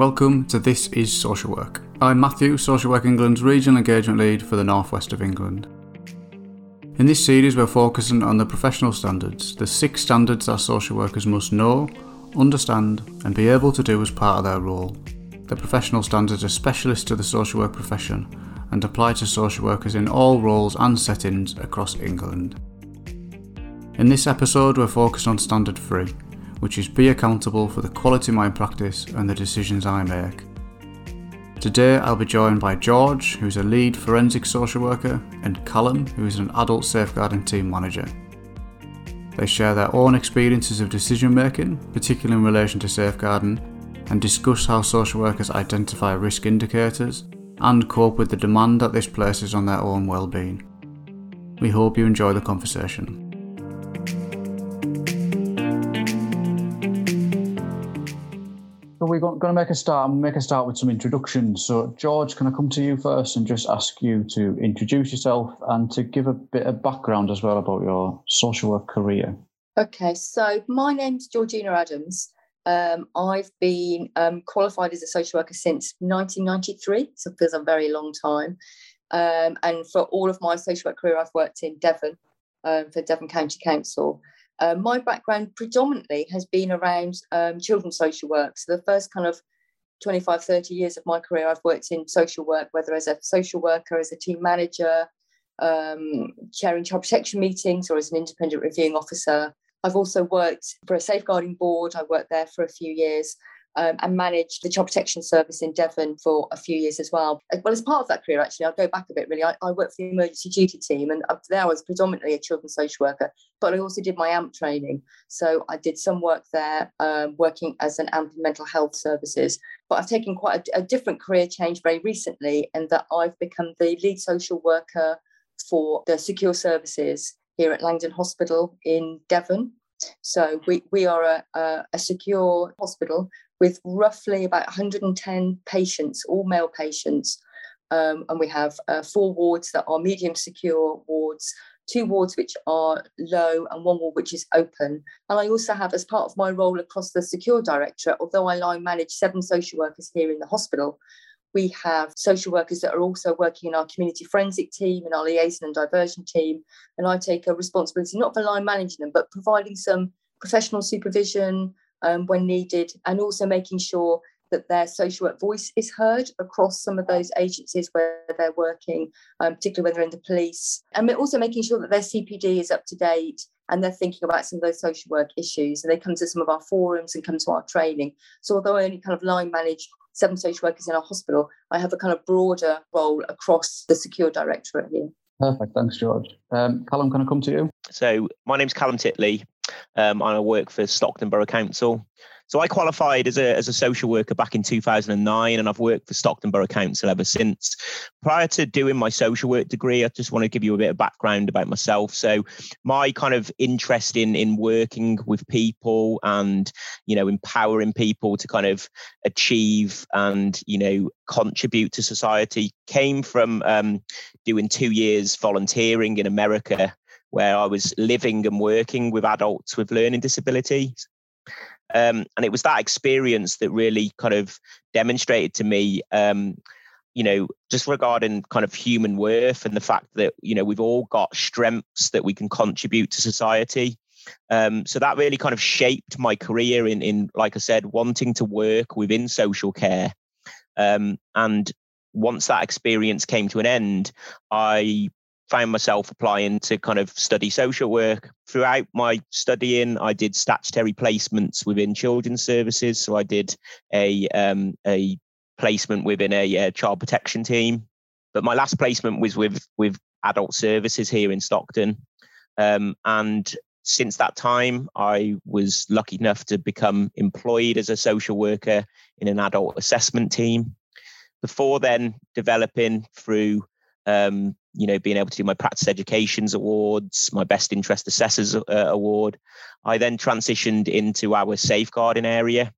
Welcome to This is Social Work. I'm Matthew, Social Work England's Regional Engagement Lead for the Northwest of England. In this series, we're focusing on the professional standards, the six standards that social workers must know, understand, and be able to do as part of their role. The professional standards are specialist to the social work profession and apply to social workers in all roles and settings across England. In this episode, we're focused on Standard 3, which is be accountable for the quality of my practice and the decisions I make. Today I'll be joined by George, who's a lead forensic social worker, and Callum, who is an adult safeguarding team manager. They share their own experiences of decision making, particularly in relation to safeguarding, and discuss how social workers identify risk indicators and cope with the demand that this places on their own well-being. We hope you enjoy the conversation. We're going to make a start and make a start with some introductions. So George, can I come to you first and just ask you to introduce yourself and to give a bit of background as well about your social work career? Okay, so my name's Georgina Adams. Um, I've been um, qualified as a social worker since 1993, so it feels a very long time. Um, and for all of my social work career, I've worked in Devon um, for Devon County Council. Uh, my background predominantly has been around um, children's social work. So the first kind of 25, 30 years of my career, I've worked in social work, whether as a social worker, as a team manager, um, chairing child protection meetings, or as an independent reviewing officer. I've also worked for a safeguarding board. I worked there for a few years um, and managed the child protection service in Devon for a few years as well. Well, as part of that career, actually, I'll go back a bit really. I, I worked for the emergency duty team, and there I was predominantly a children's social worker, but I also did my AMHP training. So I did some work there, um, working as an AMHP mental health services. But I've taken quite a, a different career change very recently, in that I've become the lead social worker for the secure services here at Langdon Hospital in Devon. So we, we are a, a, a, secure hospital with roughly about 110 patients, all male patients. Um, and we have uh, four wards that are medium secure wards, two wards which are low, and one ward which is open. And I also have, as part of my role across the secure directorate, although I line manage seven social workers here in the hospital, we have social workers that are also working in our community forensic team and our liaison and diversion team. And I take a responsibility not for line managing them, but providing some professional supervision um, when needed, and also making sure that their social work voice is heard across some of those agencies where they're working, um, particularly when they're in the police. And also making sure that their CPD is up to date and they're thinking about some of those social work issues. And they come to some of our forums and come to our training. So although I only kind of line manage seven social workers in our hospital, I have a kind of broader role across the secure directorate here. Perfect. Thanks, George. Um, Callum, can I come to you? So, my name's Callum Titley. Um, I work for Stockton Borough Council. So I qualified as a, as a social worker back in 2009, and I've worked for Stockton Borough Council ever since. Prior to doing my social work degree, I just want to give you a bit of background about myself. So my kind of interest in in working with people and you know empowering people to kind of achieve and you know contribute to society came from um, doing two years volunteering in America where I was living and working with adults with learning disabilities. Um, and it was that experience that really kind of demonstrated to me, um, you know, just regarding kind of human worth and the fact that, you know, we've all got strengths that we can contribute to society. Um, so that really kind of shaped my career in, in, like I said, wanting to work within social care. Um, and once that experience came to an end, I found myself applying to kind of study social work. Throughout my studying, I did statutory placements within children's services. So I did a um, a placement within a, a, child protection team. But my last placement was with with adult services here in Stockton. Um, and since that time, I was lucky enough to become employed as a social worker in an adult assessment team. Before then, developing through um, you know, being able to do my practice educations awards, my best interest assessors uh, award. I then transitioned into our safeguarding area.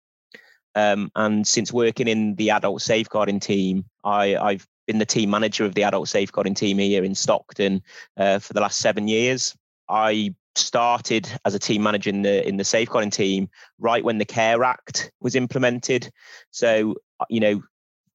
Um, and since working in the adult safeguarding team, I, I've been the team manager of the adult safeguarding team here in Stockton uh, for the last seven years. I started as a team manager in the in the safeguarding team right when the Care Act was implemented. So you know,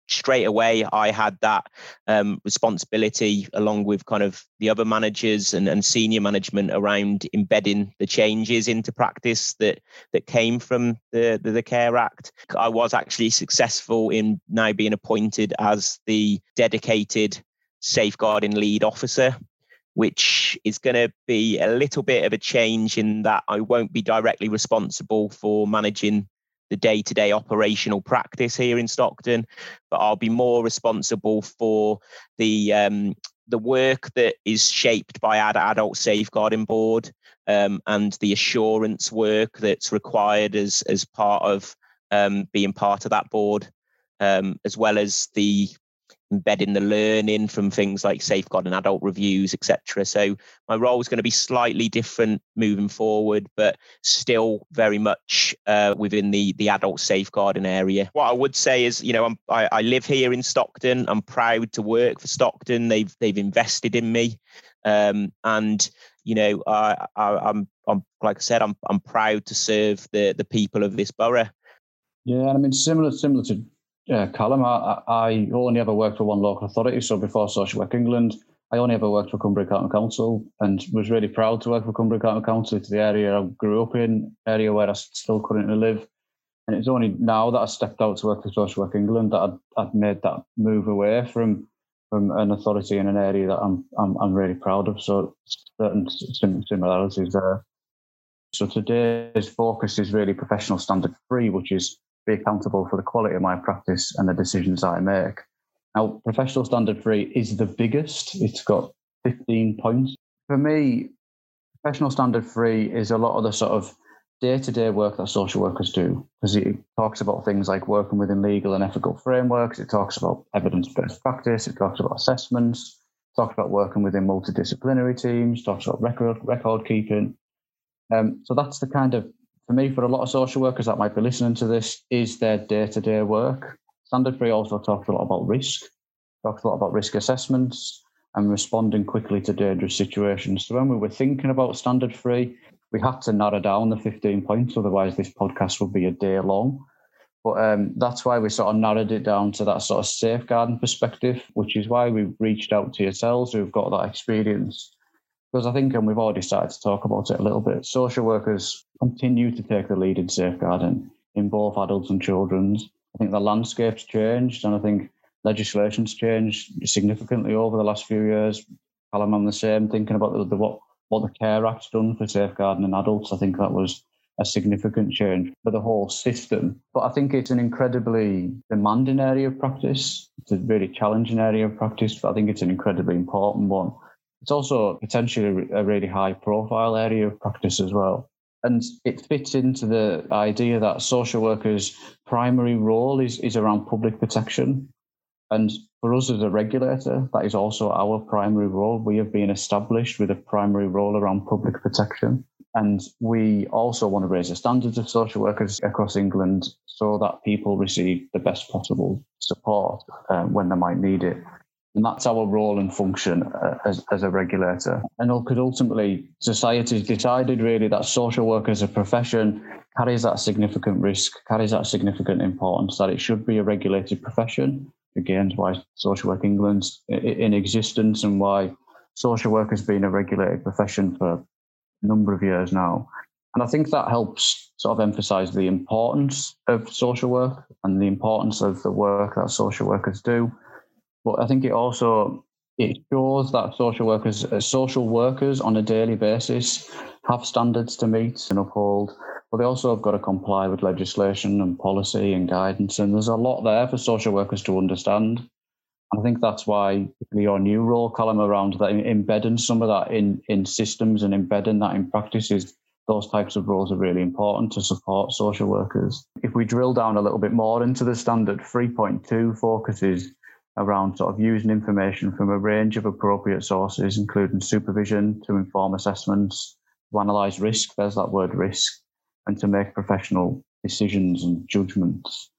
straight away I had that um, responsibility along with kind of the other managers and, and senior management around embedding the changes into practice that that came from the, the, the Care Act. I was actually successful in now being appointed as the dedicated safeguarding lead officer which is going to be a little bit of a change in that I won't be directly responsible for managing the day to day operational practice here in Stockton, but I'll be more responsible for the um, the work that is shaped by our adult safeguarding board um, and the assurance work that's required as as part of um, being part of that board, um, as well as the embedding the learning from things like safeguarding adult reviews, etc. So my role is going to be slightly different moving forward, but still very much uh, within the the adult safeguarding area. What I would say is, you know, I'm, I, I live here in Stockton. I'm proud to work for Stockton. They've they've invested in me, um, and you know, I, I, I'm I'm like I said, I'm I'm proud to serve the the people of this borough. Yeah, and I mean similar similar to yeah, Callum, I, I only ever worked for one local authority. So before Social Work England, I only ever worked for Cumbria County Council and was really proud to work for Cumbria County Council. It's the area I grew up in, area where I still currently live. And it's only now that I stepped out to work for Social Work England that I'd made that move away from from an authority in an area that I'm I'm, I'm really proud of. So certain similarities there. So today's focus is really professional standard three, which is be accountable for the quality of my practice and the decisions I make. Now, professional standard three is the biggest. It's got 15 points. For me, professional standard three is a lot of the sort of day-to-day work that social workers do because it talks about things like working within legal and ethical frameworks it talks about evidence-based practice it talks about assessments it talks about working within multidisciplinary teams talks about record record keeping um, so that's the kind of for me, for a lot of social workers that might be listening to this, is their day to day work. Standard three also talks a lot about risk, talks a lot about risk assessments and responding quickly to dangerous situations. So when we were thinking about standard three, we had to narrow down the 15 points, otherwise, this podcast would be a day long. But um, that's why we sort of narrowed it down to that sort of safeguarding perspective, which is why we reached out to yourselves who've got that experience because I think, and we've already started to talk about it a little bit, social workers continue to take the lead in safeguarding in both adults and children's. I think the landscape's changed, and I think legislation's changed significantly over the last few years. Callum, I'm the same, thinking about the, the, what what the Care Act's done for safeguarding in adults. I think that was a significant change for the whole system. But I think it's an incredibly demanding area of practice. It's a really challenging area of practice, but I think it's an incredibly important one. It's also potentially a really high profile area of practice as well. And it fits into the idea that social workers' primary role is, is around public protection. And for us as a regulator, that is also our primary role. We have been established with a primary role around public protection. And we also want to raise the standards of social workers across England so that people receive the best possible support um, when they might need it. And that's our role and function uh, as, as a regulator. And could ultimately, society decided really that social work as a profession carries that significant risk, carries that significant importance, that it should be a regulated profession. Again, why Social Work England's in existence and why social work has been a regulated profession for a number of years now. And I think that helps sort of emphasize the importance of social work and the importance of the work that social workers do but I think it also it shows that social workers, uh, social workers on a daily basis, have standards to meet and uphold. But they also have got to comply with legislation and policy and guidance. And there's a lot there for social workers to understand. And I think that's why your new role, Callum around that embedding some of that in, in systems and embedding that in practices, those types of roles are really important to support social workers. If we drill down a little bit more into the standard, 3.2 focuses around sort of using information from a range of appropriate sources, including supervision to inform assessments, to analyse risk, there's that word risk, and to make professional decisions and judgments.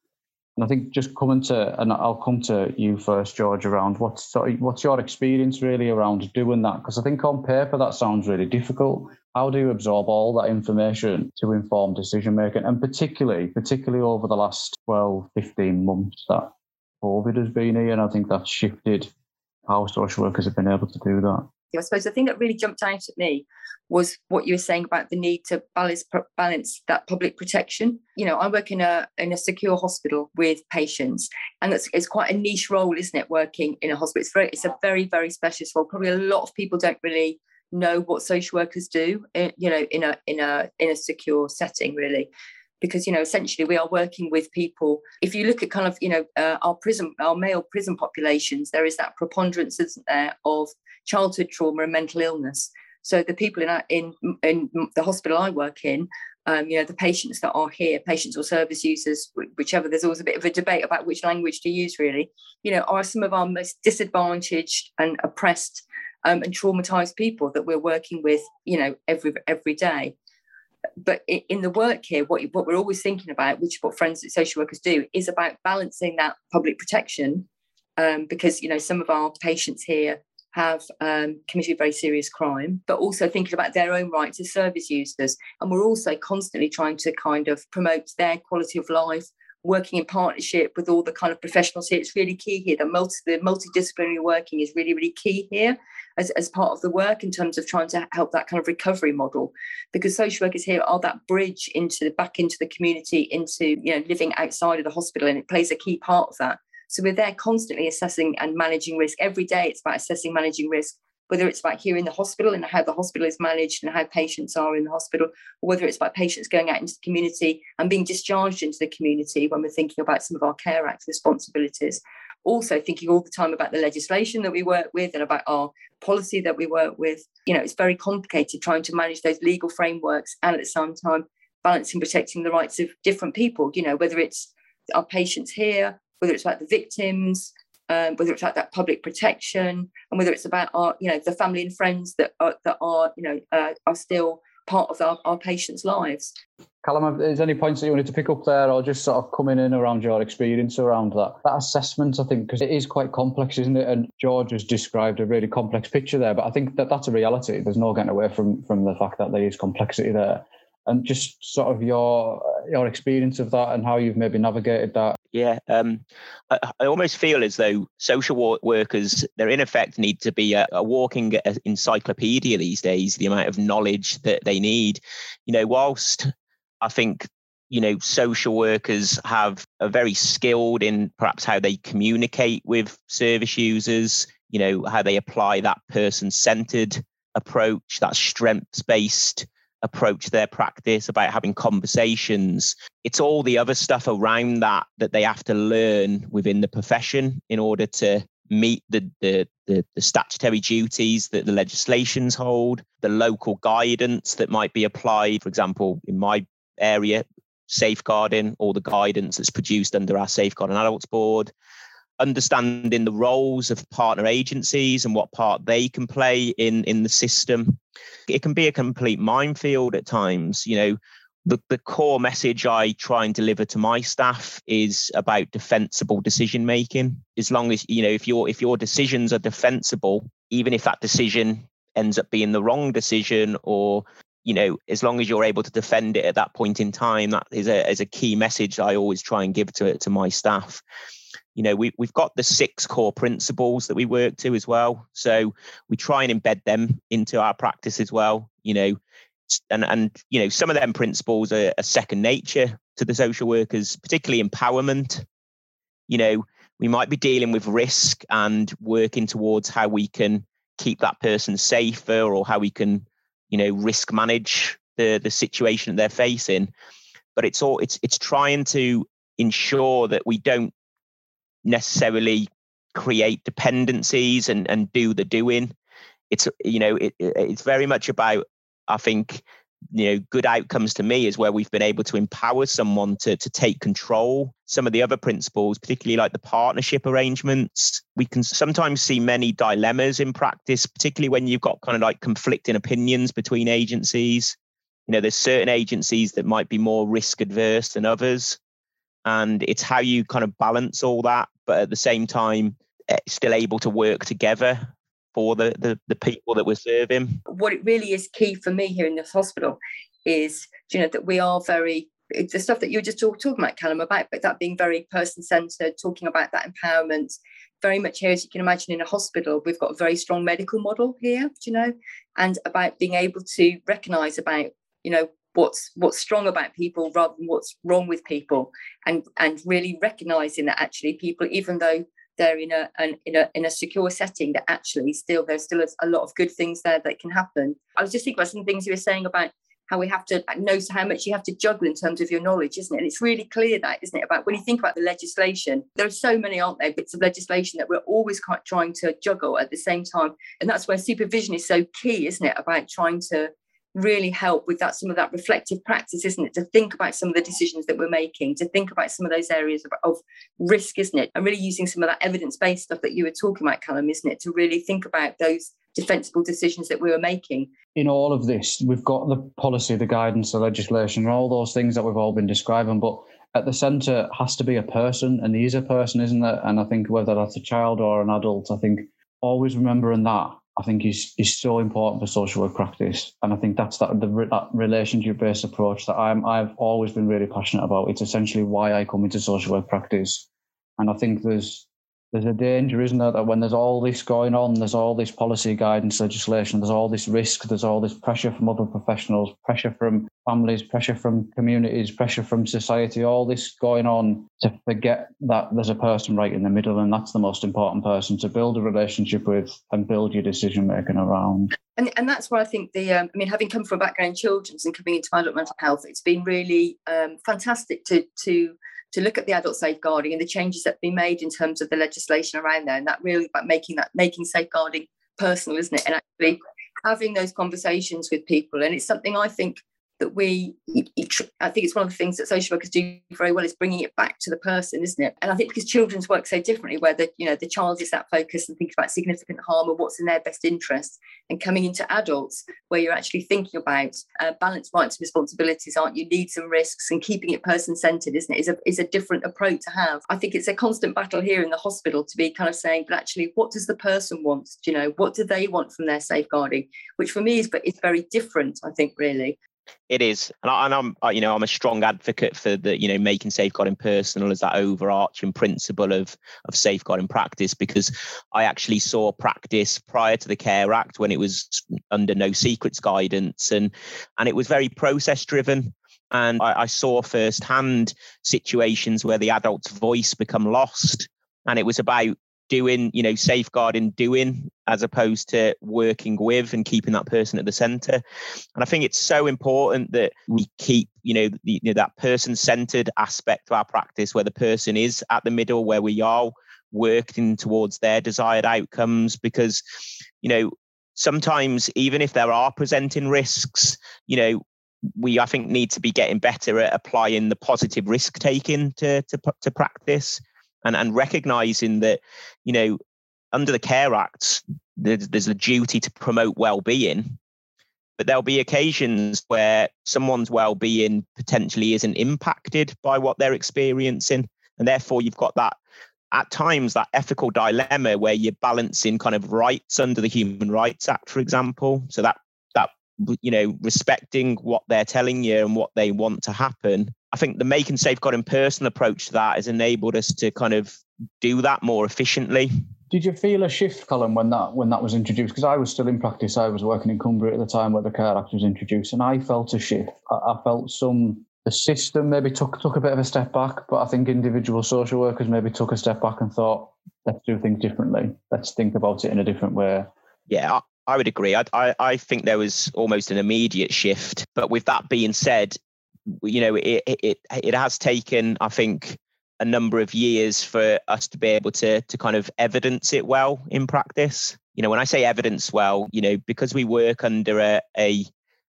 And I think just coming to, and I'll come to you first, George, around what's what's your experience really around doing that? Because I think on paper that sounds really difficult. How do you absorb all that information to inform decision making? And particularly, particularly over the last 12, 15 months that COVID has been here, and I think that's shifted how social workers have been able to do that. I suppose the thing that really jumped out at me was what you were saying about the need to balance balance that public protection. You know, I work in a in a secure hospital with patients, and that's it's quite a niche role, isn't it? Working in a hospital, it's very it's a very very specialist role. Probably a lot of people don't really know what social workers do. Eh, you know, in a in a in a secure setting, really because you know essentially we are working with people if you look at kind of you know uh, our prison our male prison populations there is that preponderance isn't there of childhood trauma and mental illness so the people in, in, in the hospital I work in, um, you know, the patients that are here, patients or service users, whichever, there's always a bit of a debate about which language to use, really, you know, are some of our most disadvantaged and oppressed um, and traumatized people that we're working with, you know, every every day. But in the work here, what, what we're always thinking about, which is what forensic social workers do, is about balancing that public protection um, because you know some of our patients here have um, committed very serious crime, but also thinking about their own rights as service users. And we're also constantly trying to kind of promote their quality of life, working in partnership with all the kind of professionals here. It's really key here. that multi, the multidisciplinary working is really, really key here as, as part of the work in terms of trying to help that kind of recovery model. Because social workers here are that bridge into the back into the community, into you know living outside of the hospital, and it plays a key part of that. So we're there constantly assessing and managing risk. Every day it's about assessing, managing risk, whether it's about here in the hospital and how the hospital is managed and how patients are in the hospital, or whether it's about patients going out into the community and being discharged into the community when we're thinking about some of our Care Act responsibilities. Also thinking all the time about the legislation that we work with and about our policy that we work with. You know, it's very complicated trying to manage those legal frameworks and at the same time balancing protecting the rights of different people, you know, whether it's our patients here, whether it's about the victims, um, whether it's about that public protection, and whether it's about our, you know, the family and friends that are, that are, you know, uh, are still part of our, our patients' lives. Callum, is any points that you wanted to pick up there, or just sort of coming in around your experience around that that assessment? I think because it is quite complex, isn't it? And George has described a really complex picture there, but I think that that's a reality. There's no getting away from from the fact that there is complexity there and just sort of your your experience of that and how you've maybe navigated that. Yeah, um, I, I, almost feel as though social workers, they're in effect need to be a, a, walking encyclopedia these days. The amount of knowledge that they need, you know, whilst I think you know social workers have are very skilled in perhaps how they communicate with service users you know how they apply that person centered approach that strengths based approach their practice, about having conversations. It's all the other stuff around that that they have to learn within the profession in order to meet the, the, the, the, statutory duties that the legislations hold, the local guidance that might be applied. For example, in my area, safeguarding, all the guidance that's produced under our Safeguarding Adults Board, understanding the roles of partner agencies and what part they can play in in the system. It can be a complete minefield at times you know. The, the core message i try and deliver to my staff is about defensible decision making. As long as you know if your if your decisions are defensible even if that decision ends up being the wrong decision or you know as long as you're able to defend it at that point in time that is a, is a key message i always try and give to to my staff you know we, we've got the six core principles that we work to as well. So we try and embed them into our practice as well you know. And and you know some of them principles are, are second nature to the social workers particularly empowerment. You know we might be dealing with risk and working towards how we can keep that person safer or how we can you know risk manage the the situation they're facing. But it's all it's it's trying to ensure that we don't necessarily create dependencies and and do the doing. It's you know it, it's very much about i think you know good outcomes to me is where we've been able to empower someone to to take control. Some of the other principles particularly like the partnership arrangements we can sometimes see many dilemmas in practice particularly when you've got kind of like conflicting opinions between agencies. You know there's certain agencies that might be more risk adverse than others and it's how you kind of balance all that, but at the same time, eh, still able to work together for the, the, the people that we're serving. What it really is key for me here in this hospital is, you know, that we are very the stuff that you were just talking about, Callum, about but that being very person centered, talking about that empowerment. Very much here, as you can imagine, in a hospital, we've got a very strong medical model here, you know, and about being able to recognise about, you know, what's what's strong about people rather than what's wrong with people, and and really recognising that actually people, even though they're in a an, in a in a secure setting, that actually still there's still a, a lot of good things there that can happen. I was just thinking about some things you were saying about how we have to know how much you have to juggle in terms of your knowledge, isn't it? And it's really clear that, isn't it? About when you think about the legislation, there are so many, aren't there, bits of legislation that we're always quite trying to juggle at the same time. And that's where supervision is so key, isn't it? About trying to really help with that some of that reflective practice isn't it to think about some of the decisions that we're making to think about some of those areas of, of risk isn't it and really using some of that evidence-based stuff that you were talking about callum isn't it to really think about those defensible decisions that we were making. In all of this, we've got the policy, the guidance, the legislation, and all those things that we've all been describing. But at the centre has to be a person, and he's a person, isn't it? And I think whether that's a child or an adult, I think always remembering that I think is is so important for social work practice, and I think that's that the that relationship based approach that I'm I've always been really passionate about. It's essentially why I come into social work practice, and I think there's there's a danger, isn't there, that when there's all this going on, there's all this policy guidance legislation, there's all this risk, there's all this pressure from other professionals, pressure from families, pressure from communities, pressure from society, all this going on to forget that there's a person right in the middle, and that's the most important person to build a relationship with and build your decision making around. And, and that's why I think the, um, I mean, having come from a background in children's and coming into adult mental health, it's been really um, fantastic to to to look at the adult safeguarding and the changes that have been made in terms of the legislation around there. And that really about making that making safeguarding personal, isn't it? And actually having those conversations with people. And it's something I think that we i think it's one of the things that social workers do very well is bringing it back to the person isn't it? And i think because children's work so differently where the you know the child is that focus and thinking about significant harm and what's in their best interest and coming into adults where you're actually thinking about uh, balanced rights and responsibilities aren't you? Needs and risks and keeping it person centered isn't it? Is a, is a different approach to have. I think it's a constant battle here in the hospital to be kind of saying but actually what does the person want? Do you know what do they want from their safeguarding? Which for me is, but is very different i think really it is, and, I, am you know I'm a strong advocate for the you know making safeguarding personal as that overarching principle of of safeguarding practice because I actually saw practice prior to the Care Act when it was under no secrets guidance and and it was very process driven. And I, I saw firsthand situations where the adult's voice become lost and it was about doing, you know, safeguarding doing as opposed to working with and keeping that person at the center. And I think it's so important that we keep, you know, the, you know that person centered aspect to our practice where the person is at the middle, where we are working towards their desired outcomes because, you know, sometimes even if there are presenting risks, you know, we I think need to be getting better at applying the positive risk taking to, to to practice and and recognizing that you know under the care act there's, there's a duty to promote well-being but there'll be occasions where someone's well-being potentially isn't impacted by what they're experiencing and therefore you've got that at times that ethical dilemma where you're balancing kind of rights under the human rights act for example. So that that you know respecting what they're telling you and what they want to happen I think the making safeguarding personal approach to that has enabled us to kind of do that more efficiently. Did you feel a shift, Callum, when that when that was introduced? Because I was still in practice. I was working in Cumbria at the time where the Care Act was introduced, and I felt a shift. I, I felt some the system maybe took took a bit of a step back, but I think individual social workers maybe took a step back and thought, let's do things differently. Let's think about it in a different way. Yeah, I, I would agree. I, I, I think there was almost an immediate shift. But with that being said, you know, it, it it has taken, I think, a number of years for us to be able to to kind of evidence it well in practice. You know, when I say evidence well, you know, because we work under a, a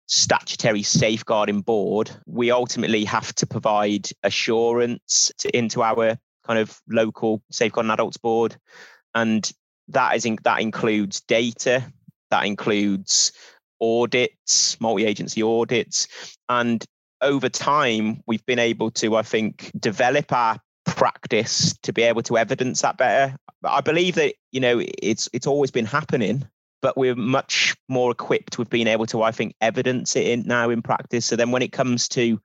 statutory safeguarding board, we ultimately have to provide assurance to, into our kind of local safeguarding adults board, and that is in, that includes data, that includes audits, multi-agency audits, and over time, we've been able to, I think, develop our practice to be able to evidence that better. I believe that, you know, it's it's always been happening, but we're much more equipped with being able to, I think, evidence it in now in practice. So then when it comes to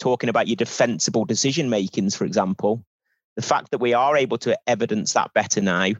talking about your defensible decision makings, for example, the fact that we are able to evidence that better now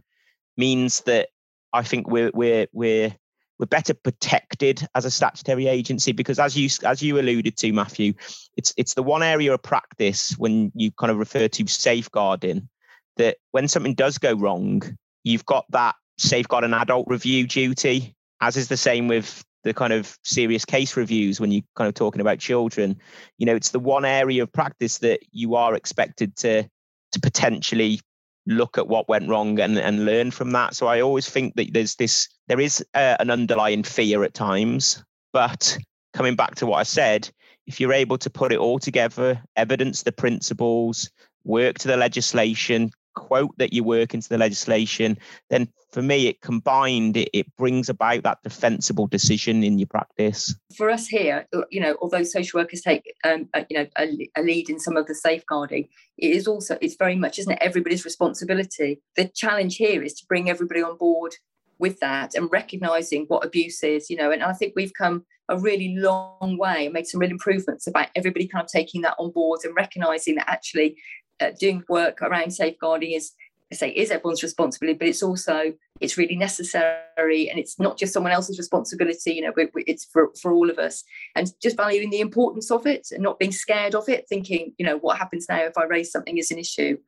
means that I think we're we're we're we're better protected as a statutory agency because as you as you alluded to matthew it's it's the one area of practice when you kind of refer to safeguarding that when something does go wrong you've got that safeguarding adult review duty as is the same with the kind of serious case reviews when you're kind of talking about children you know it's the one area of practice that you are expected to to potentially look at what went wrong and, and learn from that. So I always think that there's this, there is uh, an underlying fear at times. But coming back to what I said, if you're able to put it all together, evidence the principles, work to the legislation, quote that you work into the legislation, then for me, it combined, it, it brings about that defensible decision in your practice. For us here, you know, although social workers take, um, a, you know, a, a, lead in some of the safeguarding, it is also, it's very much, isn't it, everybody's responsibility. The challenge here is to bring everybody on board with that and recognizing what abuse is, you know, and I think we've come a really long way and made some real improvements about everybody kind of taking that on board and recognizing that actually uh, doing work around safeguarding is I say is everyone's responsibility, but it's also it's really necessary, and it's not just someone else's responsibility. You know, it's for for all of us, and just valuing the importance of it and not being scared of it. Thinking, you know, what happens now if I raise something as an issue?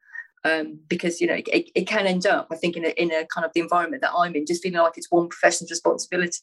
Um, because you know it, it, can end up, I think, in a, in a kind of the environment that I'm in, just feeling like it's one profession's responsibility.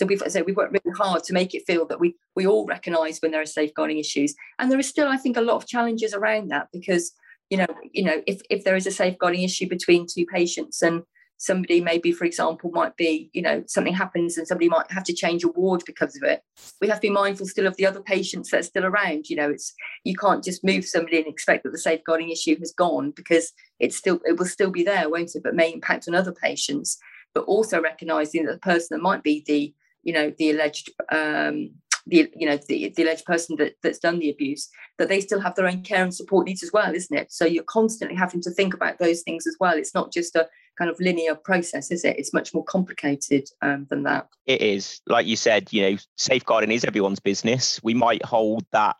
So we've so we've worked really hard to make it feel that we we all recognise when there are safeguarding issues, and there is still, I think, a lot of challenges around that because you know you know if if there is a safeguarding issue between two patients and somebody maybe for example might be you know something happens and somebody might have to change a ward because of it. We have to be mindful still of the other patients that are still around. You know it's you can't just move somebody and expect that the safeguarding issue has gone because it's still it will still be there won't it? But may impact on other patients. But also recognizing that the person that might be the you know the alleged um, the you know the, the alleged person that, that's done the abuse that they still have their own care and support needs as well isn't it? So you're constantly having to think about those things as well. It's not just a kind of linear process is it? It's much more complicated um, than that. It is. Like you said you know safeguarding is everyone's business. We might hold that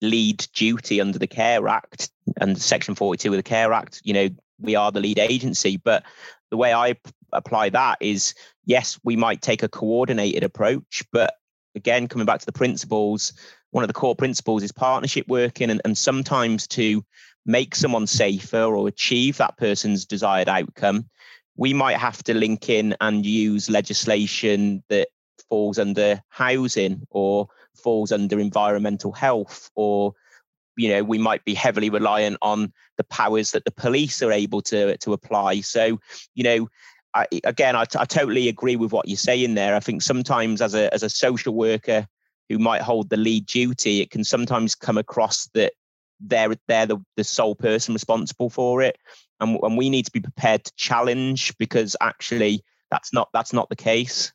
lead duty under the care act and section 42 of the care act. You know we are the lead agency but the way i apply that is yes, we might take a coordinated approach, but again, coming back to the principles, one of the core principles is partnership working, and, and sometimes to make someone safer or achieve that person's desired outcome, we might have to link in and use legislation that falls under housing or falls under environmental health or you know we might be heavily reliant on the powers that the police are able to to apply so you know I, again, I, totally agree with what you're saying there. I think sometimes as a as a social worker who might hold the lead duty, it can sometimes come across that they're they're the, the sole person responsible for it, and and we need to be prepared to challenge because actually that's not that's not the case.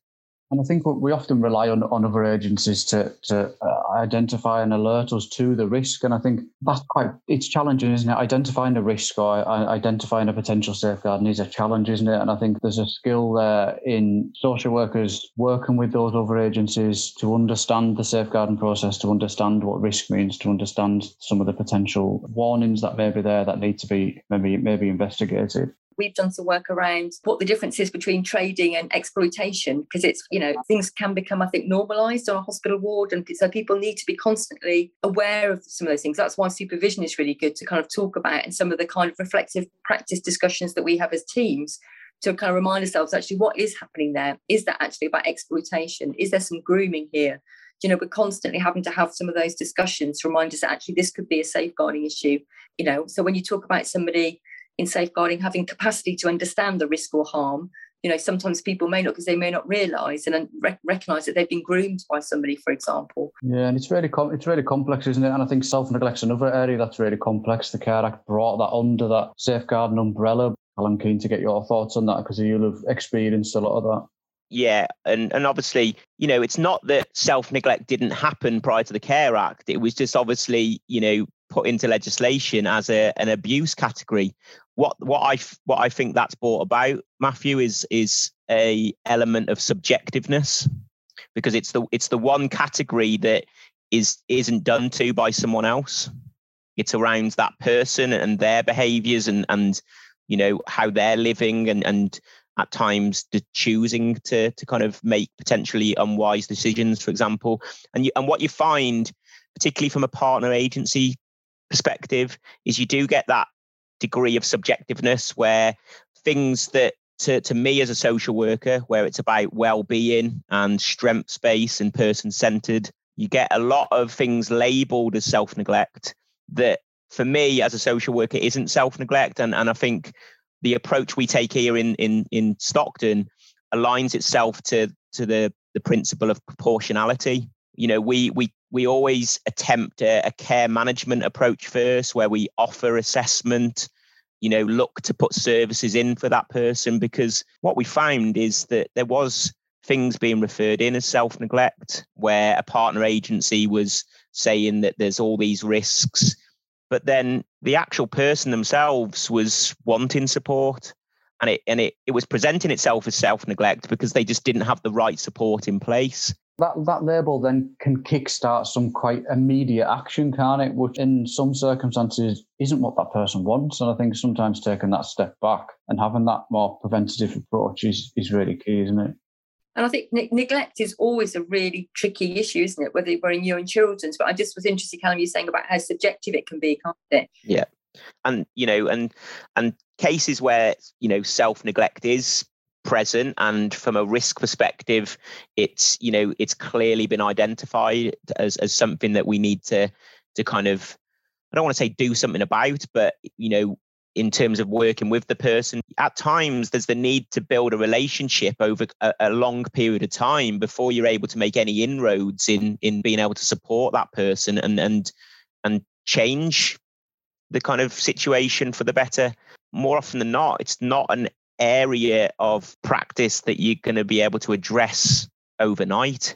And I think we often rely on, on other agencies to, to uh, identify and alert us to the risk. And I think that's quite, it's challenging, isn't it? Identifying a risk or identifying a potential safeguarding is a challenge, isn't it? And I think there's a skill there in social workers working with those other agencies to understand the safeguarding process, to understand what risk means, to understand some of the potential warnings that may be there that need to be maybe, maybe investigated we've done some work around what the difference is between trading and exploitation because it's you know things can become i think normalized on a hospital ward and so people need to be constantly aware of some of those things. That's why supervision is really good to kind of talk about and some of the kind of reflective practice discussions that we have as teams to kind of remind ourselves actually what is happening there? Is that actually about exploitation? Is there some grooming here? You know we're constantly having to have some of those discussions to remind us that actually this could be a safeguarding issue you know? So when you talk about somebody in safeguarding having capacity to understand the risk or harm. You know sometimes people may not because they may not realize and rec- recognize that they've been groomed by somebody for example. Yeah and it's really com- it's really complex isn't it? And i think self-neglect's another area that's really complex. The care act brought that under that safeguarding umbrella. I'm keen to get your thoughts on that because you'll have experienced a lot of that. Yeah, and and obviously, you know, it's not that self neglect didn't happen prior to the Care Act. It was just obviously, you know, put into legislation as a an abuse category. What what I what I think that's brought about, Matthew, is is a element of subjectiveness because it's the it's the one category that is isn't done to by someone else. It's around that person and their behaviors and and you know how they're living and and at times the choosing to to kind of make potentially unwise decisions, for example. And you, and what you find, particularly from a partner agency perspective, is you do get that degree of subjectiveness where things that to, to me as a social worker, where it's about well-being and strengths based and person-centered, you get a lot of things labeled as self-neglect that for me as a social worker isn't self-neglect. And, and I think the approach we take here in in in Stockton aligns itself to to the the principle of proportionality. You know, we we we always attempt a, a care management approach first, where we offer assessment. You know, look to put services in for that person because what we found is that there was things being referred in as self neglect, where a partner agency was saying that there's all these risks but then the actual person themselves was wanting support and it and it, it was presenting itself as self-neglect because they just didn't have the right support in place that that label then can kickstart some quite immediate action can't it which in some circumstances isn't what that person wants and i think sometimes taking that step back and having that more preventative approach is, is really key isn't it and I think ne- neglect is always a really tricky issue, isn't it? Whether we're in your own children's. But I just was interested, Callum, you saying about how subjective it can be, can't it? Yeah. And you know, and and cases where you know self neglect is present and from a risk perspective it's you know it's clearly been identified as as something that we need to to kind of I don't want to say do something about, but you know, in terms of working with the person. At times, there's the need to build a relationship over a, a, long period of time before you're able to make any inroads in in being able to support that person and and and change the kind of situation for the better. More often than not, it's not an area of practice that you're going to be able to address overnight.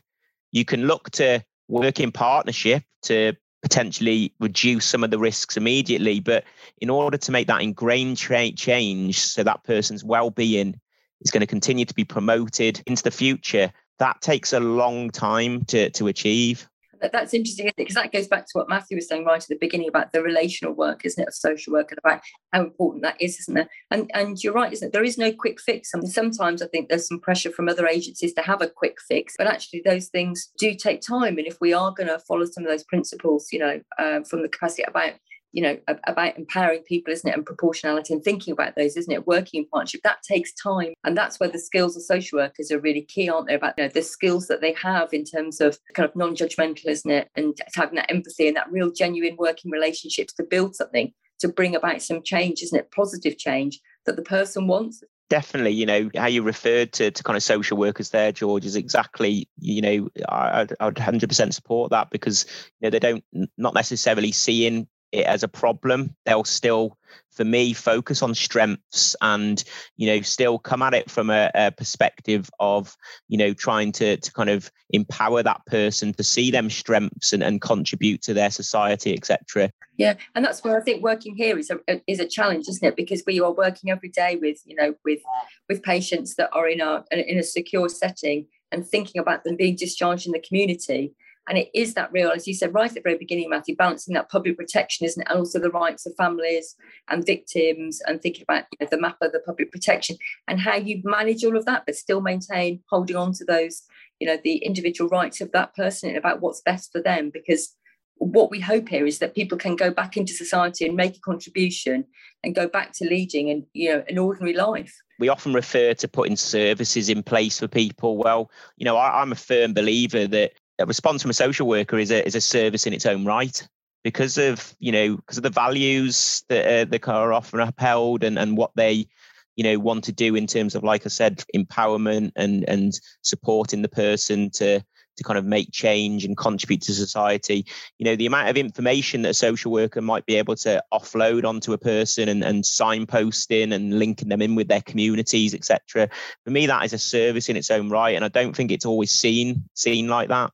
You can look to work in partnership to potentially reduce some of the risks immediately. But in order to make that ingrained tra- change so that person's well-being is going to continue to be promoted into the future, that takes a long time to, to achieve that's interesting because that goes back to what Matthew was saying right at the beginning about the relational work, isn't it, of social work and about how important that is, isn't it? And and you're right, isn't it? There is no quick fix. And sometimes I think there's some pressure from other agencies to have a quick fix, but actually those things do take time. And if we are going to follow some of those principles, you know, uh, from the capacity about you know about empowering people isn't it and proportionality and thinking about those isn't it working in partnership that takes time. And that's where the skills of social workers are really key aren't they about you know, the skills that they have in terms of kind of non-judgmental isn't it and having that empathy and that real genuine working relationships to build something to bring about some change isn't it positive change that the person wants. Definitely you know how you referred to, to kind of social workers there george is exactly you know i would 100% support that because you know they don't not necessarily seeing it as a problem. They'll still for me focus on strengths and you know still come at it from a, a, perspective of you know trying to to kind of empower that person to see them strengths and, and contribute to their society etc yeah and that's where i think working here is a is a challenge isn't it? Because we are working every day with you know with with patients that are in a in a secure setting and thinking about them being discharged in the community and it is that real, as you said right at the very beginning, Matthew, balancing that public protection, isn't it? And also the rights of families and victims and thinking about you know, the map of the public protection and how you manage all of that, but still maintain holding on to those, you know, the individual rights of that person and about what's best for them. Because what we hope here is that people can go back into society and make a contribution and go back to leading and you know an ordinary life we often refer to putting services in place for people well you know I, am a firm believer that a response from a social worker is a is a service in its own right because of you know because of the values that uh, that are often upheld and and what they you know want to do in terms of like I said empowerment and and supporting the person to to kind of make change and contribute to society. You know, the amount of information that a social worker might be able to offload onto a person and, and signposting and linking them in with their communities, etc. For me, that is a service in its own right, and I don't think it's always seen seen like that.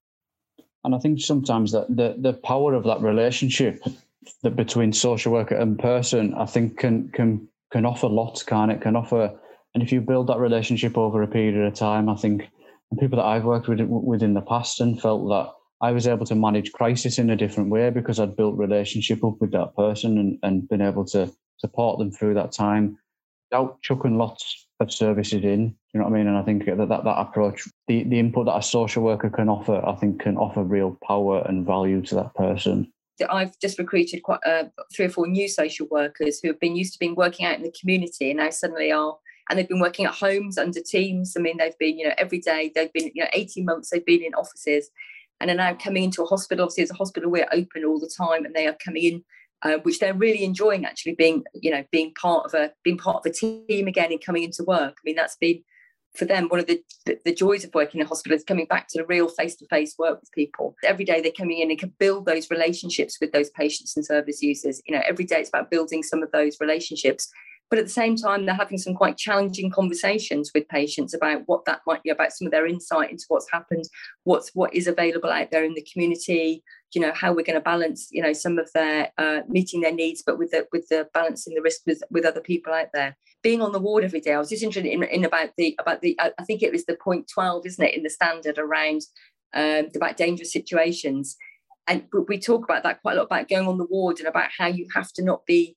And I think sometimes that the the power of that relationship that between social worker and person, I think can can can offer lots, can it? Can offer, and if you build that relationship over a period of time, I think and people that I've worked with with in the past and felt that I was able to manage crisis in a different way because I'd built relationship up with that person and, and been able to support them through that time without chucking lots of services in. You know what I mean? And I think that that, that approach, the, the input that a social worker can offer, I think can offer real power and value to that person. I've just recruited quite uh, three or four new social workers who have been used to being working out in the community and now suddenly are and they've been working at homes under teams. I mean, they've been, you know, every day, they've been, you know, 18 months they've been in offices and are now coming into a hospital. Obviously, as a hospital, we're open all the time and they are coming in, uh, which they're really enjoying actually being, you know, being part of a, being part of a team again and coming into work. I mean, that's been, for them, one of the, the, the, joys of working in a hospital is coming back to the real face to face work with people. Every day they're coming in and can build those relationships with those patients and service users. You know, every day it's about building some of those relationships but at the same time, they're having some quite challenging conversations with patients about what that might be about some of their insight into what's happened, what's what is available out there in the community, you know, how we're going to balance, you know, some of their uh, meeting their needs, but with the with the balancing the risk with, with other people out there. Being on the ward every day, I was just interested in, in about the about the I think it was the point 12, isn't it, in the standard around um, about dangerous situations. And we talk about that quite a lot about going on the ward and about how you have to not be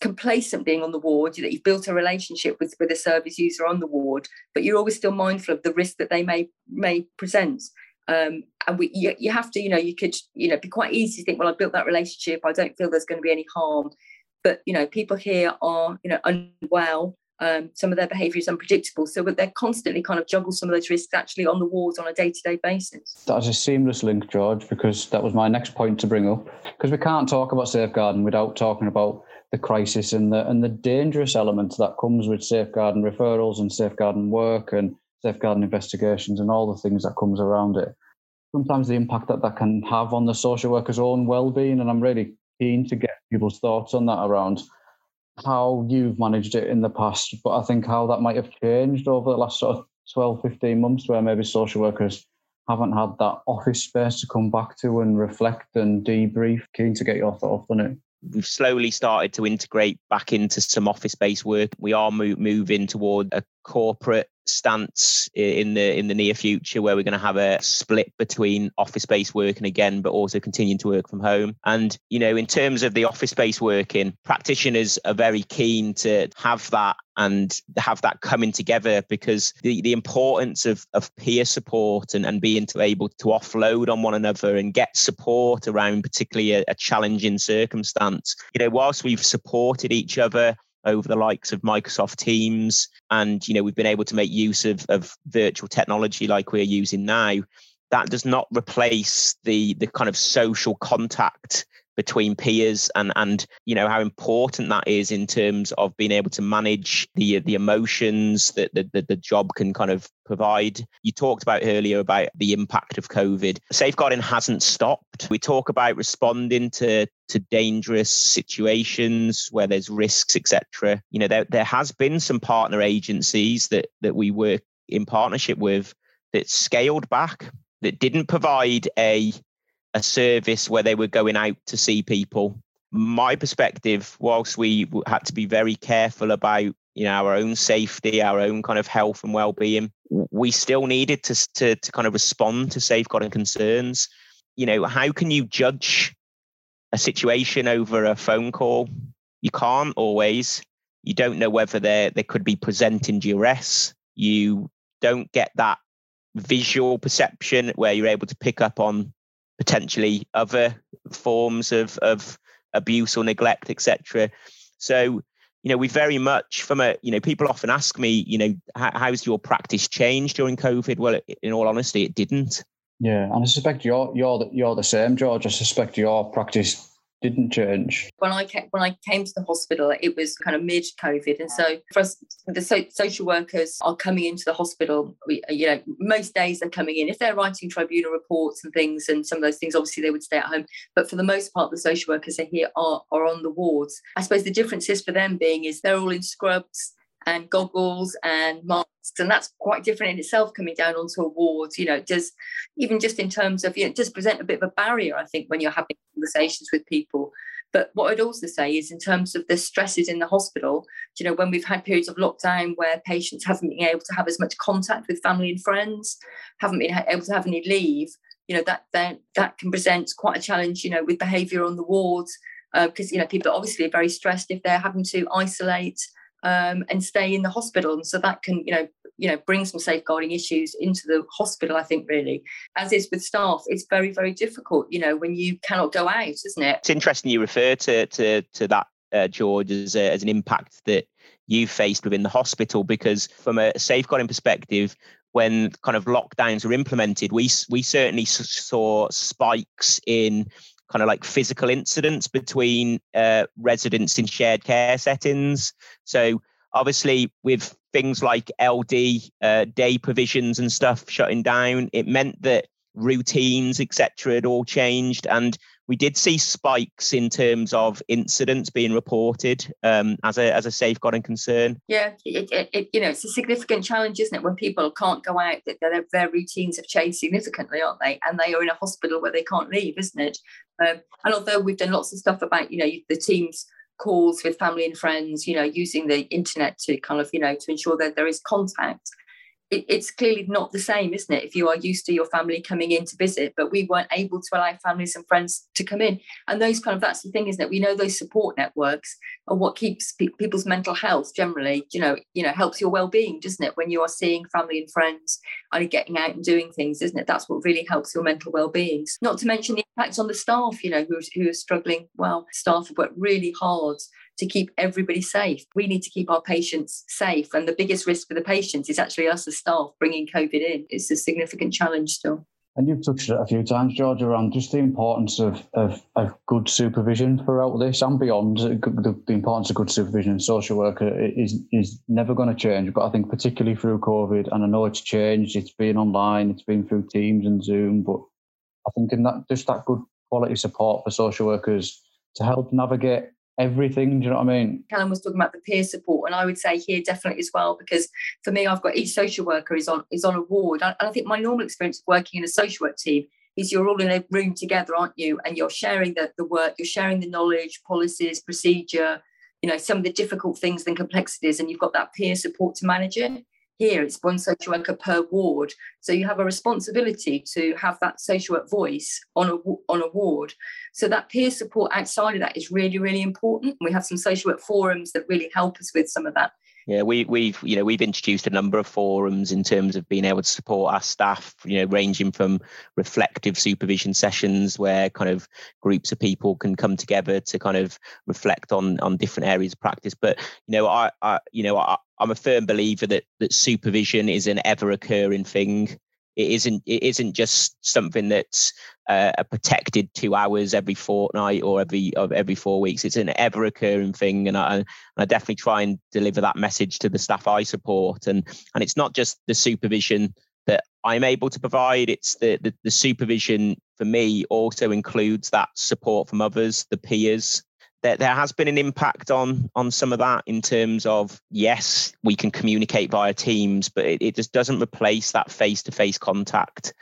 complacent being on the ward that you've built a relationship with with a service user on the ward but you're always still mindful of the risk that they may may present um, and we you, you have to you know you could you know be quite easy to think well i built that relationship. I don't feel there's going to be any harm. But you know people here are you know unwell. Um, some of their behaviour is unpredictable. So they're constantly kind of juggle some of those risks actually on the wards on a day-to-day basis. That's a seamless link george because that was my next point to bring up. Because we can't talk about safeguarding without talking about the crisis and the and the dangerous elements that comes with safeguarding referrals and safeguarding work and safeguarding investigations and all the things that comes around it. Sometimes the impact that that can have on the social worker's own well-being, and I'm really keen to get people's thoughts on that around how you've managed it in the past, but I think how that might have changed over the last sort of 12, 15 months, where maybe social workers haven't had that office space to come back to and reflect and debrief. Keen to get your thoughts on it we've slowly started to integrate back into some office based work. We are move, moving toward a corporate stance in the in the near future where we're going to have a split between office based working again but also continuing to work from home. And you know in terms of the office based working practitioners are very keen to have that and have that coming together because the, the importance of, of peer support and, and being to able to offload on one another and get support around particularly a, a challenging circumstance. You know whilst we've supported each other over the likes of Microsoft Teams. And, you know, we've been able to make use of, of virtual technology like we're using now. That does not replace the the kind of social contact between peers and and you know how important that is in terms of being able to manage the the emotions that the, the, the job can kind of provide. You talked about earlier about the impact of covid. Safeguarding hasn't stopped. We talk about responding to to dangerous situations where there's risks etc you know there, there has been some partner agencies that that we work in partnership with that scaled back that didn't provide a a service where they were going out to see people. My perspective, whilst we had to be very careful about you know our own safety, our own kind of health and well-being, we still needed to to, to kind of respond to safeguarding concerns. You know, how can you judge a situation over a phone call? You can't always. You don't know whether they they could be presenting duress. You don't get that visual perception where you're able to pick up on potentially other forms of of abuse or neglect, etc. So, you know, we very much from a you know people often ask me, you know, how, how's your practice changed during COVID? Well, in all honesty, it didn't. Yeah, and I suspect you're you're the, you're the same, George. I suspect your practice didn't change? When I came, when I came to the hospital, it was kind of mid COVID, and so for us, the so, social workers are coming into the hospital. We, you know, most days they're coming in. If they're writing tribunal reports and things, and some of those things, obviously they would stay at home. But for the most part, the social workers are here are, are on the wards. I suppose the difference is for them being is they're all in scrubs and goggles and masks and that's quite different in itself coming down onto awards you know does even just in terms of you know just present a bit of a barrier i think when you're having conversations with people. But what i'd also say is in terms of the stresses in the hospital you know when we've had periods of lockdown where patients haven't been able to have as much contact with family and friends haven't been able to have any leave you know that that, that can present quite a challenge you know with behavior on the wards because uh, you know people are obviously very stressed if they're having to isolate um, and stay in the hospital. And so that can, you know, you know, bring some safeguarding issues into the hospital, I think, really. As is with staff, it's very, very difficult, you know, when you cannot go out, isn't it? It's interesting you refer to to to that, uh, George, as, a, as an impact that you faced within the hospital, because from a safeguarding perspective, when kind of lockdowns were implemented, we we certainly saw spikes in kind of like physical incidents between uh, residents in shared care settings. So obviously, with things like LD uh, day provisions and stuff shutting down, it meant that routines, etc., had all changed, and we did see spikes in terms of incidents being reported um, as a as a safeguarding concern. Yeah, it, it, it, you know, it's a significant challenge, isn't it? When people can't go out, that their, their routines have changed significantly, aren't they? And they are in a hospital where they can't leave, isn't it? Um, and although we've done lots of stuff about, you know, the teams calls with family and friends, you know, using the internet to kind of, you know, to ensure that there is contact it, it's clearly not the same, isn't it? If you are used to your family coming in to visit, but we weren't able to allow families and friends to come in. And those kind of, that's the thing, isn't it? We know those support networks are what keeps pe- people's mental health generally, you know, you know, helps your well-being, doesn't it? When you are seeing family and friends and getting out and doing things, isn't it? That's what really helps your mental well-being. Not to mention the impact on the staff, you know, who, who are struggling. Well, staff have worked really hard to keep everybody safe. We need to keep our patients safe. And the biggest risk for the patients is actually us as staff bringing COVID in. It's a significant challenge still. And you've touched it a few times, George, around just the importance of, of, of good supervision throughout this and beyond. The, the, importance of good supervision and social work is is never going to change. But I think particularly through COVID, and I know it's changed. It's been online, it's been through Teams and Zoom, but I think in that just that good quality support for social workers to help navigate everything. Do you know what I mean? Callum was talking about the peer support, and I would say here definitely as well because for me, I've got each social worker is on is on a ward, and I think my normal experience of working in a social work team is you're all in a room together, aren't you? And you're sharing the, the work, you're sharing the knowledge, policies, procedure, you know, some of the difficult things and complexities, and you've got that peer support to manage it. Here, it's one social worker per ward. So you have a responsibility to have that social work voice on a, on a ward. So that peer support outside of that is really, really important. We have some social work forums that really help us with some of that. Yeah, we, we've you know we've introduced a number of forums in terms of being able to support our staff. You know, ranging from reflective supervision sessions where kind of groups of people can come together to kind of reflect on on different areas of practice. But you know, I, I you know I, I'm a firm believer that that supervision is an ever occurring thing. It isn't it isn't just something that's uh, a protected two hours every fortnight or every of every four weeks. It's an ever occurring thing, and I I definitely try and deliver that message to the staff I support. And and it's not just the supervision that I'm able to provide. It's the, the, the supervision for me also includes that support from others, the peers, there, there has been an impact on on some of that in terms of yes we can communicate via teams but it, it just doesn't replace that face-to-face contact.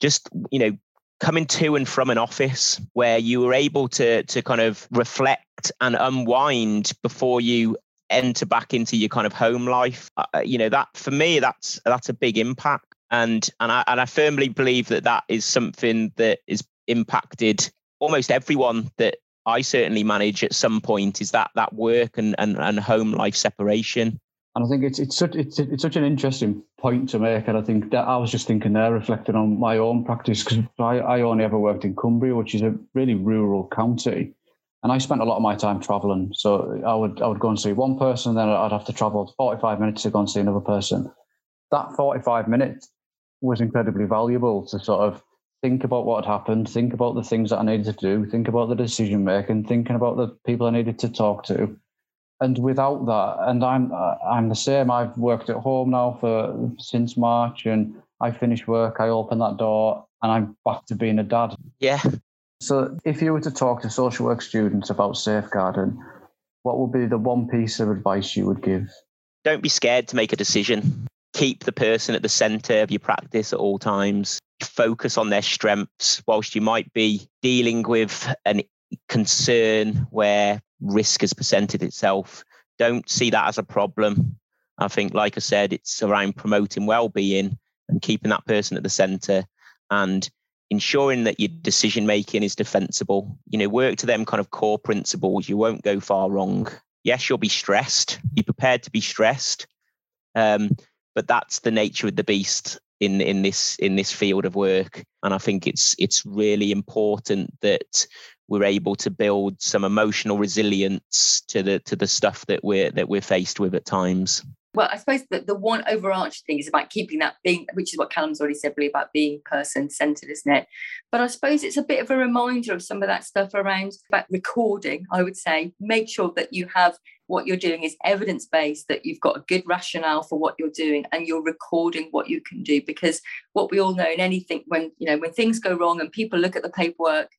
Just you know coming to and from an office where you were able to to kind of reflect and unwind before you enter back into your kind of home life uh, uh you know that for me that's that's a big impact. And and I, and I firmly believe that that is something that is impacted almost everyone that I certainly manage at some point is that that work and, and, and home life separation. And I think it's it's such it's it's such an interesting point to make, and I think that I was just thinking there, reflecting on my own practice because I, I only ever worked in Cumbria, which is a really rural county, and I spent a lot of my time travelling. So I would I would go and see one person, then I'd have to travel forty five minutes to go and see another person. That forty five minutes was incredibly valuable to sort of think about what had happened, think about the things that I needed to do, think about the decision making, thinking about the people I needed to talk to. And without that, and I'm I'm the same. I've worked at home now for since March, and I finish work, I open that door, and I'm back to being a dad. Yeah. So, if you were to talk to social work students about safeguarding, what would be the one piece of advice you would give? Don't be scared to make a decision. Keep the person at the center of your practice at all times focus on their strengths, whilst you might be dealing with a concern where risk has presented itself. Don't see that as a problem. I think, like I said, it's around promoting well-being and keeping that person at the centre and ensuring that your decision making is defensible. You know, work to them kind of core principles. You won't go far wrong. Yes, you'll be stressed. Be prepared to be stressed. Um, but that's the nature of the beast in in this in this field of work. And i think it's it's really important that we're able to build some emotional resilience to the to the stuff that we're that we're faced with at times well, I suppose that the one overarching thing is about keeping that being, which is what Callum's already said, really about being person centered, isn't it? But I suppose it's a bit of a reminder of some of that stuff around about recording. I would say make sure that you have what you're doing is evidence based, that you've got a good rationale for what you're doing and you're recording what you can do. Because what we all know in anything, when you know, when things go wrong and people look at the paperwork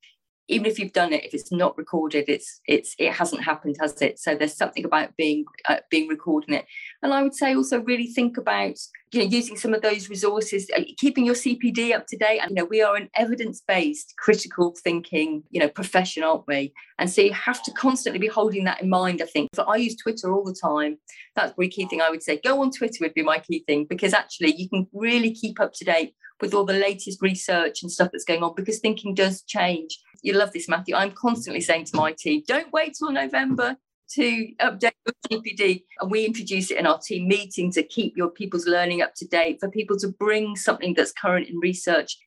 even if you've done it if it's not recorded it's it's it hasn't happened has it? So there's something about being uh, being recording it. And i would say also really think about you know using some of those resources uh, keeping your cpd up to date. And you know we are an evidence-based critical thinking you know profession aren't we? And so you have to constantly be holding that in mind i think. So i use twitter all the time. That's a key thing i would say. Go on twitter would be my key thing because actually you can really keep up to date with all the latest research and stuff that's going on because thinking does change. You love this, Matthew. I'm constantly saying to my team, don't wait till November to update your CPD. And we introduce it in our team meeting to keep your people's learning up to date, for people to bring something that's current in research.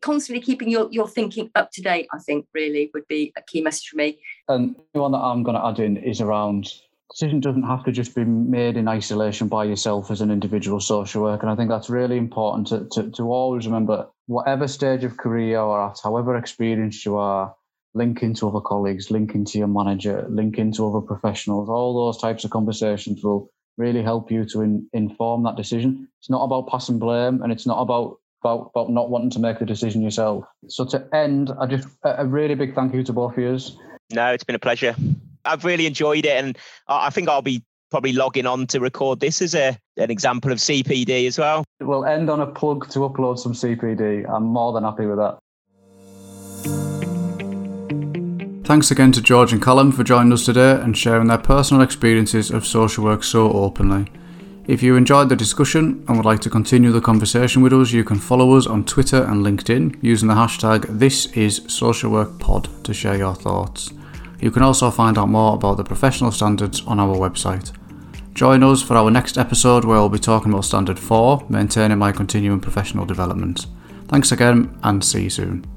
Constantly keeping your, your thinking up to date, I think, really would be a key message for me. And the one that I'm going to add in is around decision doesn't have to just be made in isolation by yourself as an individual social worker. And I think that's really important to, to, to always remember whatever stage of career you're at, however experienced you are, link into other colleagues, link into your manager, link into other professionals. All those types of conversations will really help you to in, inform that decision. It's not about passing blame and it's not about about, about not wanting to make the decision yourself. So to end, I just a really big thank you to both of you. No, it's been a pleasure. I've really enjoyed it, and I think I'll be probably logging on to record this as a an example of CPD as well. We'll end on a plug to upload some CPD. I'm more than happy with that. Thanks again to George and Callum for joining us today and sharing their personal experiences of social work so openly. If you enjoyed the discussion and would like to continue the conversation with us, you can follow us on Twitter and LinkedIn using the hashtag ThisIsSocialWorkPod to share your thoughts. You can also find out more about the professional standards on our website. Join us for our next episode where we'll be talking about Standard 4, maintaining my continuing professional development. Thanks again and see you soon.